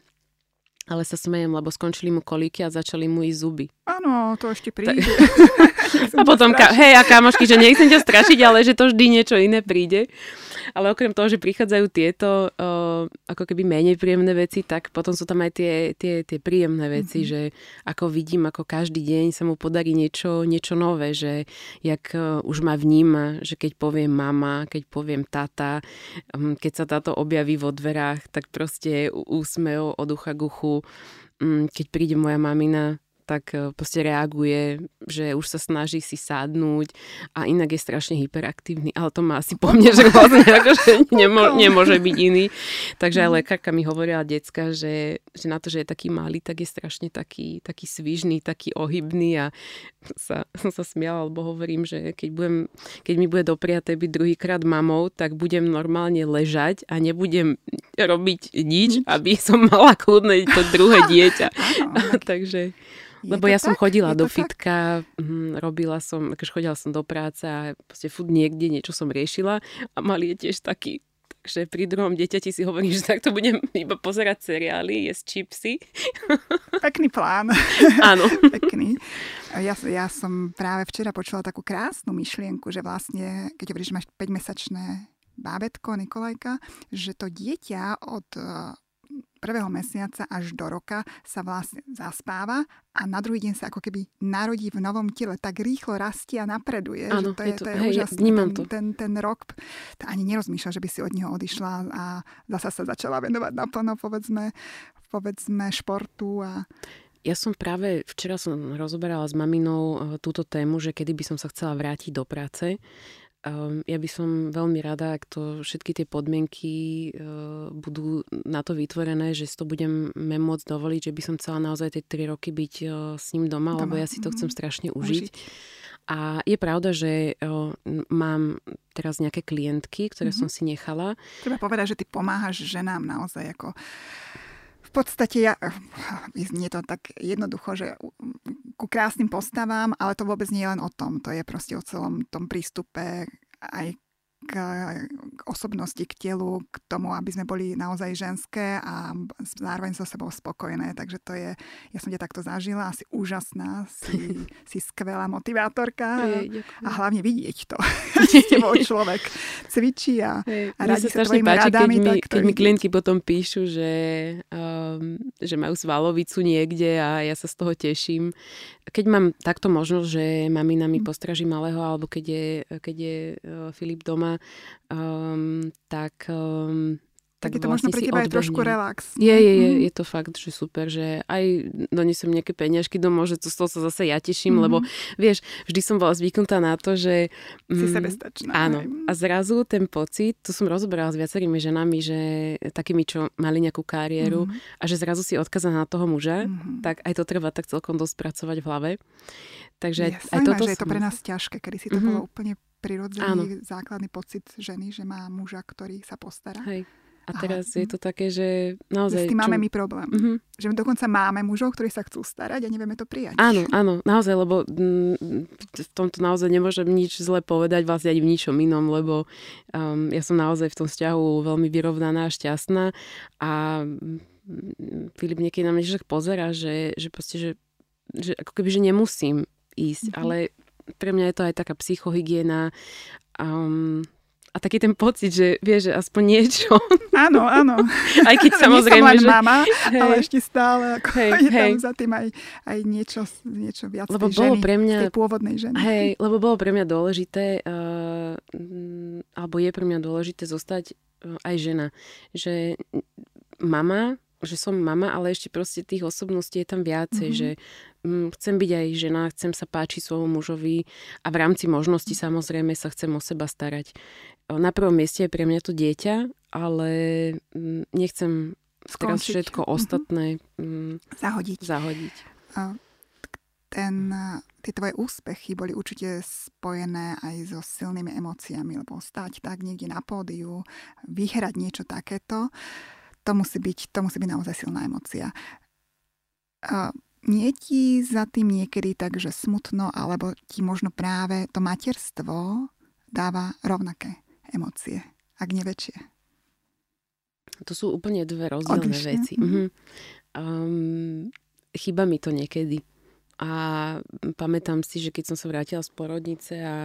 Ale sa smejem, lebo skončili mu kolíky a začali mu ísť zuby. Áno, to ešte príde. *laughs* a potom, ka- hej, a kamošky, že nechcem ťa strašiť, ale že to vždy niečo iné príde. Ale okrem toho, že prichádzajú tieto uh, ako keby menej príjemné veci, tak potom sú tam aj tie, tie, tie príjemné veci, mm-hmm. že ako vidím, ako každý deň sa mu podarí niečo, niečo nové, že jak uh, už ma vníma, že keď poviem mama, keď poviem tata, um, keď sa táto objaví vo dverách, tak proste úsmev od ucha k uchu keď príde moja mamina tak e, proste reaguje, že už sa snaží si sadnúť a inak je strašne hyperaktívny, ale to má asi po mne, že vlastne *laughs* akože nemo, nemôže byť iný. Takže aj mhm. lekárka mi hovorila decka, že, že na to, že je taký malý, tak je strašne taký, taký svižný, taký ohybný a sa, som sa smiala, lebo hovorím, že keď, budem, keď mi bude dopriaté byť druhýkrát mamou, tak budem normálne ležať a nebudem robiť nič, aby som mala kľudné to druhé dieťa. *laughs* Takže lebo ja som chodila do fitka, hm, robila som, akože chodila som do práce a proste furt niekde niečo som riešila a mali je tiež taký Takže pri druhom dieťati si hovorím, že takto budem *laughs* iba pozerať seriály, jesť čipsy. *laughs* Pekný plán. Áno. *laughs* Pekný. Ja, ja som práve včera počula takú krásnu myšlienku, že vlastne, keď hovoríš, že máš 5-mesačné bábetko Nikolajka, že to dieťa od prvého mesiaca až do roka sa vlastne zaspáva a na druhý deň sa ako keby narodí v novom tele. Tak rýchlo rastie a napreduje. Áno, že to je, je to, to je hej, úžasné. Ja ten, to. Ten, ten rok, to ani nerozmýšľa, že by si od neho odišla a zasa sa začala venovať naplno, povedzme, povedzme športu a ja som práve včera som rozoberala s maminou eh, túto tému, že kedy by som sa chcela vrátiť do práce Ehm, ja by som veľmi rada, ak to všetky tie podmienky uh, budú na to vytvorené, že si to budeme môcť dovoliť, že by som chcela naozaj tie 3 roky byť uh, s ním doma, doma, lebo ja si to chcem mhm. strašne užiť. užiť. A je pravda, že uh, mám teraz nejaké klientky, ktoré mm-hmm. som si nechala. Treba povedať, že ty pomáhaš ženám naozaj ako podstate ja, nie to tak jednoducho, že ku krásnym postavám, ale to vôbec nie je len o tom. To je proste o celom tom prístupe aj k, k osobnosti, k telu, k tomu, aby sme boli naozaj ženské a zároveň so sebou spokojné. Takže to je, ja som ťa takto zažila, asi úžasná, si, *laughs* si skvelá motivátorka Jej, a hlavne vidieť to. *laughs* S tebou *laughs* človek cvičí a, a radi sa, sa tvojimi páči, radami. Keď mi, keď mi klientky potom píšu, že, um, že majú svalovicu niekde a ja sa z toho teším. Keď mám takto možnosť, že mamina mi hm. postraží malého, alebo keď je, keď je uh, Filip doma, um, tak um, tak, je to vlastne možno pre teba aj trošku relax. Je, je, je, mhm. je to fakt, že super, že aj donesem nejaké peňažky domov, že to z toho sa zase ja teším, mm-hmm. lebo vieš, vždy som bola zvyknutá na to, že... Mm, si sebestačná. Áno. A zrazu ten pocit, to som rozoberala s viacerými ženami, že takými, čo mali nejakú kariéru mm-hmm. a že zrazu si odkazaná na toho muža, mm-hmm. tak aj to treba tak celkom dosť pracovať v hlave. Takže aj, aj toto... že je to pre nás ťažké, kedy si to mm-hmm. bolo úplne prirodzený Áno. základný pocit ženy, že má muža, ktorý sa postará. Hej. A teraz Aha. je to také, že naozaj... S tým máme čo... my problém. Uh-huh. Že dokonca máme mužov, ktorí sa chcú starať a nevieme to prijať. Áno, áno, naozaj, lebo mm, v tomto naozaj nemôžem nič zle povedať, vlastne ani v ničom inom, lebo um, ja som naozaj v tom vzťahu veľmi vyrovnaná a šťastná a mm, Filip niekedy na mňa pozera, že, že proste, že, že ako keby, že nemusím ísť, uh-huh. ale pre mňa je to aj taká psychohygiena um, a taký ten pocit, že vieš, že aspoň niečo. Áno, áno. *laughs* aj keď *laughs* samozrejme, že... mama, hej, ale ešte stále ako hej, je hej. tam za tým aj, aj niečo, niečo viac lebo tej bolo ženy, pre mňa, tej pôvodnej ženy. Hej, lebo bolo pre mňa dôležité, uh, alebo je pre mňa dôležité zostať uh, aj žena. Že mama že som mama, ale ešte proste tých osobností je tam viacej, mm-hmm. že mm, chcem byť aj žena, chcem sa páčiť svojmu mužovi a v rámci možnosti samozrejme sa chcem o seba starať. Na prvom mieste je pre mňa to dieťa, ale mm, nechcem teraz všetko mm-hmm. ostatné mm, zahodiť. zahodiť. Ten, tie tvoje úspechy boli určite spojené aj so silnými emóciami, lebo stať tak niekde na pódiu, vyhrať niečo takéto. Uh, to musí byť, to musí byť naozaj silná emocia. Uh, nie ti za tým niekedy tak, že smutno, alebo ti možno práve to materstvo dáva rovnaké emócie, ak nie väčšie? To sú úplne dve rozdielne Odlišne. veci. Mm-hmm. um, chýba mi to niekedy. A pamätám si, že keď som sa vrátila z porodnice a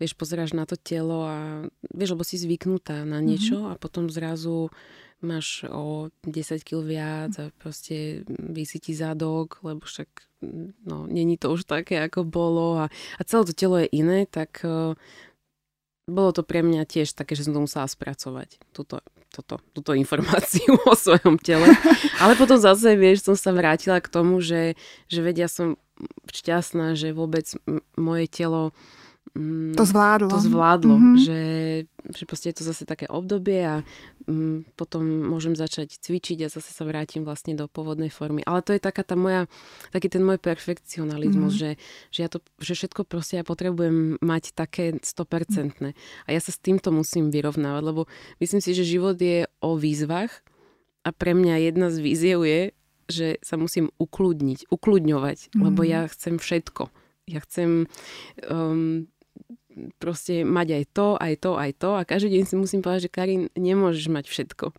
vieš, pozeráš na to telo a vieš, lebo si zvyknutá na niečo mm-hmm. a potom zrazu máš o 10 kg viac a proste vysí ti zadok, lebo však no, není to už také, ako bolo a, a celé to telo je iné, tak uh, bolo to pre mňa tiež také, že som to musela spracovať, túto, toto, túto informáciu *laughs* o svojom tele. *laughs* Ale potom zase, vieš, som sa vrátila k tomu, že, že vedia som šťastná, že vôbec moje telo Mm, to zvládlo. To zvládlo, mm-hmm. že, že proste je to zase také obdobie a um, potom môžem začať cvičiť a zase sa vrátim vlastne do pôvodnej formy. Ale to je taká tá moja, taký ten môj perfekcionalizmus, mm-hmm. že, že, ja to, že všetko proste ja potrebujem mať také 100%. Mm-hmm. A ja sa s týmto musím vyrovnávať, lebo myslím si, že život je o výzvach a pre mňa jedna z víziev je, že sa musím ukludniť, ukludňovať, mm-hmm. lebo ja chcem všetko. Ja chcem um, proste mať aj to, aj to, aj to a každý deň si musím povedať, že Karin, nemôžeš mať všetko.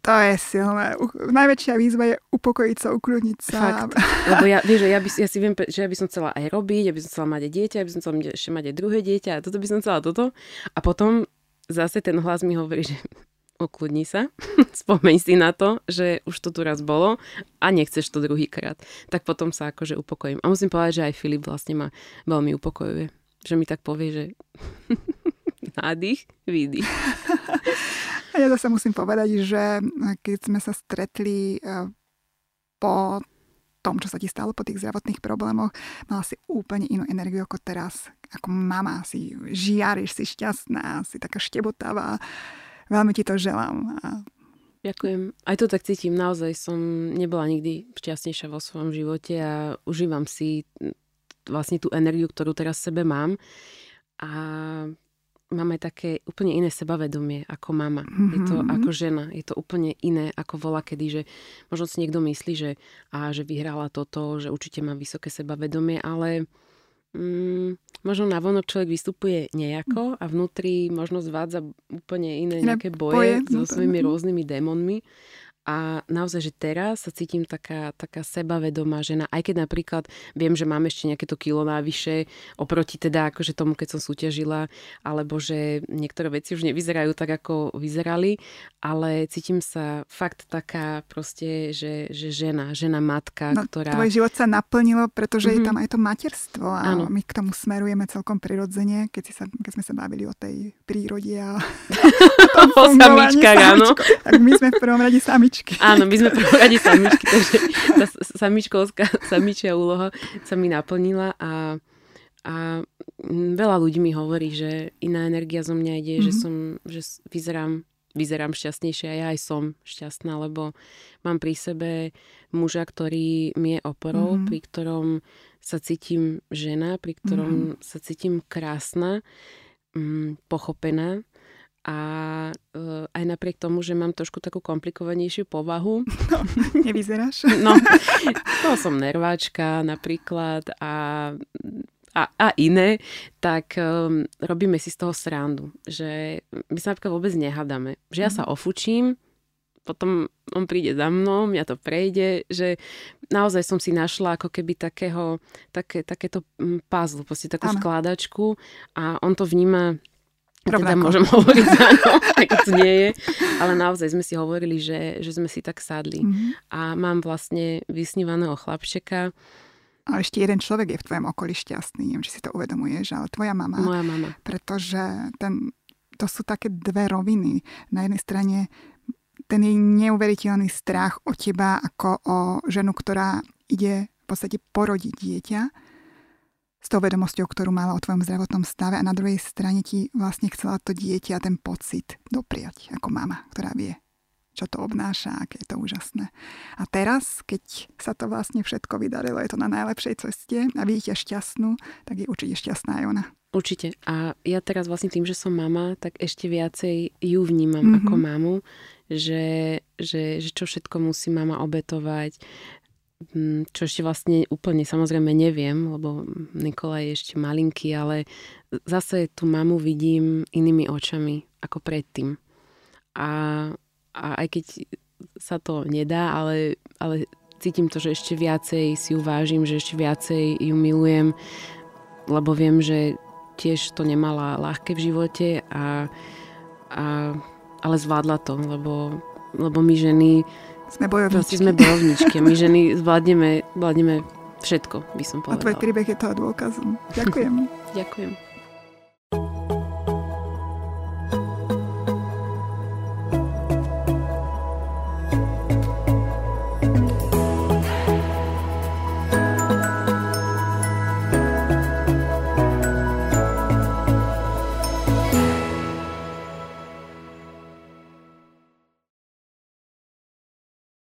To je silné. Najväčšia výzva je upokojiť sa, ukludniť sa. Fakt. Lebo ja, vieš, ja, by, ja si viem, že ja by som chcela aj robiť, ja by som chcela mať aj dieťa, ja by som chcela ešte mať aj druhé dieťa a toto by som chcela toto. A potom zase ten hlas mi hovorí, že ukludni sa, *laughs* spomeň si na to, že už to tu raz bolo a nechceš to druhýkrát. Tak potom sa akože upokojím. A musím povedať, že aj Filip vlastne ma veľmi upokojuje že mi tak povie, že *laughs* nádych, výdych. *laughs* A ja zase musím povedať, že keď sme sa stretli eh, po tom, čo sa ti stalo po tých zdravotných problémoch, mala si úplne inú energiu ako teraz. Ako mama, si žiariš, si šťastná, si taká štebotavá. Veľmi ti to želám. A... Ďakujem. Aj to tak cítim. Naozaj som nebola nikdy šťastnejšia vo svojom živote a užívam si vlastne tú energiu, ktorú teraz v sebe mám. A mám aj také úplne iné sebavedomie ako mama. Mm-hmm. Je to mhm. ako žena. Je to úplne iné ako vola kedy, že možno si niekto myslí, že, a, že vyhrala toto, že určite má vysoké sebavedomie, ale mm, možno na vonok človek vystupuje nejako a vnútri možno zvádza úplne iné nejaké boje, boje so svojimi rôznymi démonmi. A naozaj, že teraz sa cítim taká, taká sebavedomá žena, aj keď napríklad viem, že mám ešte nejaké to kilo návyše oproti teda akože tomu, keď som súťažila, alebo že niektoré veci už nevyzerajú tak, ako vyzerali, ale cítim sa fakt taká proste, že, že žena, žena matka, no, ktorá... Tvoj život sa naplnilo, pretože mm-hmm. je mhm. tam aj to materstvo a ano. my k tomu smerujeme celkom prirodzene, keď, si sa, keď sme sa bavili o tej prírode a *laughs* o samičkách, áno. Tak my sme v prvom rade sami samičky. Áno, my sme *laughs* prvom radi samičky, takže tá samičkovská samičia úloha sa mi naplnila a, a veľa ľudí mi hovorí, že iná energia zo mňa ide, mm-hmm. že mhm. som, že vyzerám vyzerám šťastnejšie a ja aj som šťastná, lebo mám pri sebe muža, ktorý mi je oporou, mm-hmm. pri ktorom sa cítim žena, pri ktorom mm-hmm. sa cítim krásna, mm, pochopená a uh, aj napriek tomu, že mám trošku takú komplikovanejšiu povahu. *laughs* No, nevyzeráš. *laughs* no, to som nerváčka napríklad a, a, a iné, tak um, robíme si z toho srandu. Že my sa napríklad vôbec nehádame. Že ja sa mhm. ofučím, potom on príde za mnou, mňa to prejde, že naozaj som si našla ako keby takého, také, takéto mm, puzzle, proste takú ano. skladačku a on to vníma teda môžem hovoriť *laughs* za keď to nie je. Ale naozaj sme si hovorili, že, že sme si tak sadli. Mm-hmm. A mám vlastne vysnívaného chlapčeka. A ešte jeden človek je v tvojom okolí šťastný. Neviem, či si to uvedomuješ, ale tvoja mama. Moja mama. Pretože ten, to sú také dve roviny. Na jednej strane ten jej neuveriteľný strach o teba ako o ženu, ktorá ide v podstate porodiť dieťa s tou vedomosťou, ktorú mala o tvojom zdravotnom stave a na druhej strane ti vlastne chcela to dieťa a ten pocit dopriať ako mama, ktorá vie, čo to obnáša, aké je to úžasné. A teraz, keď sa to vlastne všetko vydarilo, je to na najlepšej ceste a vidíte šťastnú, tak je určite šťastná aj ona. Určite. A ja teraz vlastne tým, že som mama, tak ešte viacej ju vnímam mm-hmm. ako mamu, že, že, že čo všetko musí mama obetovať, čo ešte vlastne úplne samozrejme neviem, lebo Nikola je ešte malinký, ale zase tú mamu vidím inými očami ako predtým. A, a aj keď sa to nedá, ale, ale cítim to, že ešte viacej si ju vážim, že ešte viacej ju milujem, lebo viem, že tiež to nemala ľahké v živote a, a ale zvládla to, lebo, lebo my ženy sme bojovničky. sme bojovničky. My ženy zvládneme, zvládneme všetko, by som povedala. A tvoj príbeh je toho dôkazom. Ďakujem. *laughs* Ďakujem.